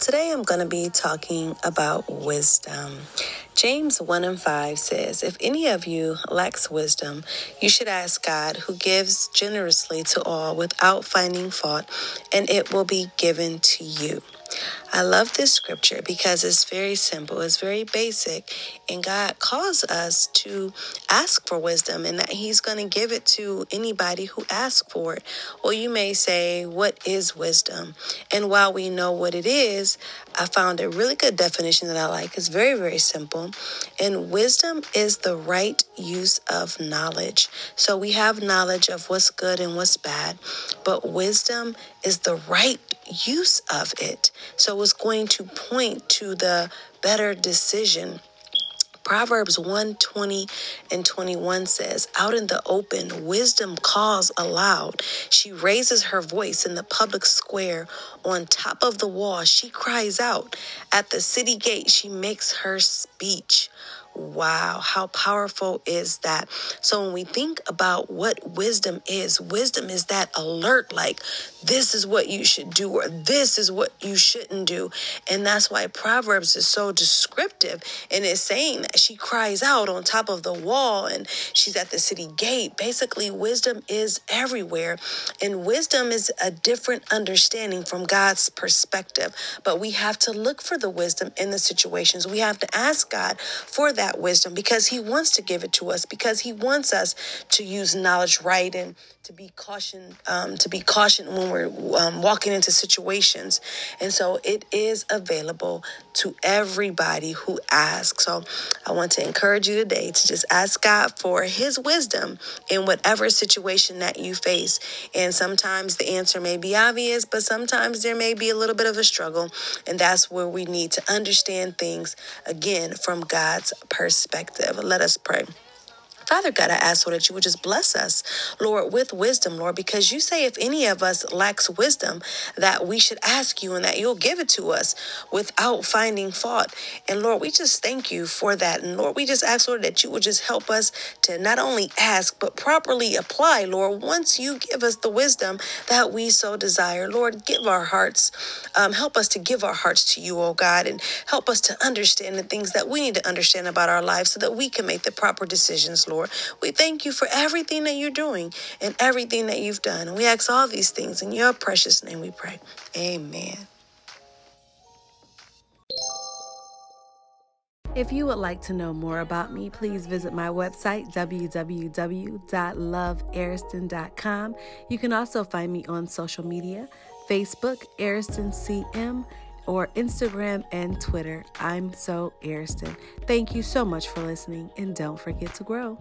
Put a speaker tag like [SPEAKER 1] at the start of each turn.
[SPEAKER 1] Today I'm going to be talking about wisdom. James 1 and 5 says, If any of you lacks wisdom, you should ask God, who gives generously to all without finding fault, and it will be given to you. I love this scripture because it's very simple, it's very basic, and God calls us to ask for wisdom and that He's going to give it to anybody who asks for it. Well, you may say, What is wisdom? And while we know what it is, I found a really good definition that I like. It's very, very simple. And wisdom is the right use of knowledge. So we have knowledge of what's good and what's bad, but wisdom is the right use of it. So it's going to point to the better decision. Proverbs 120 and 21 says, Out in the open, wisdom calls aloud. She raises her voice in the public square. On top of the wall, she cries out. At the city gate, she makes her speech. Wow, how powerful is that? So, when we think about what wisdom is, wisdom is that alert, like this is what you should do, or this is what you shouldn't do. And that's why Proverbs is so descriptive and it's saying that she cries out on top of the wall and she's at the city gate. Basically, wisdom is everywhere, and wisdom is a different understanding from God's perspective. But we have to look for the wisdom in the situations, we have to ask God for that that wisdom because He wants to give it to us, because He wants us to use knowledge right and to be caution, um, to be cautioned when we're um, walking into situations. And so it is available to everybody who asks. So I want to encourage you today to just ask God for His wisdom in whatever situation that you face. And sometimes the answer may be obvious, but sometimes there may be a little bit of a struggle. And that's where we need to understand things again from God's perspective. Let us pray. Father God, I ask, Lord, that you would just bless us, Lord, with wisdom, Lord, because you say if any of us lacks wisdom, that we should ask you and that you'll give it to us without finding fault. And Lord, we just thank you for that. And Lord, we just ask, Lord, that you would just help us to not only ask, but properly apply, Lord, once you give us the wisdom that we so desire. Lord, give our hearts, um, help us to give our hearts to you, oh God, and help us to understand the things that we need to understand about our lives so that we can make the proper decisions, Lord. We thank you for everything that you're doing and everything that you've done. And we ask all these things in your precious name we pray. Amen.
[SPEAKER 2] If you would like to know more about me, please visit my website, www.loveariston.com. You can also find me on social media Facebook, Ariston CM, or Instagram and Twitter. I'm so Ariston. Thank you so much for listening, and don't forget to grow.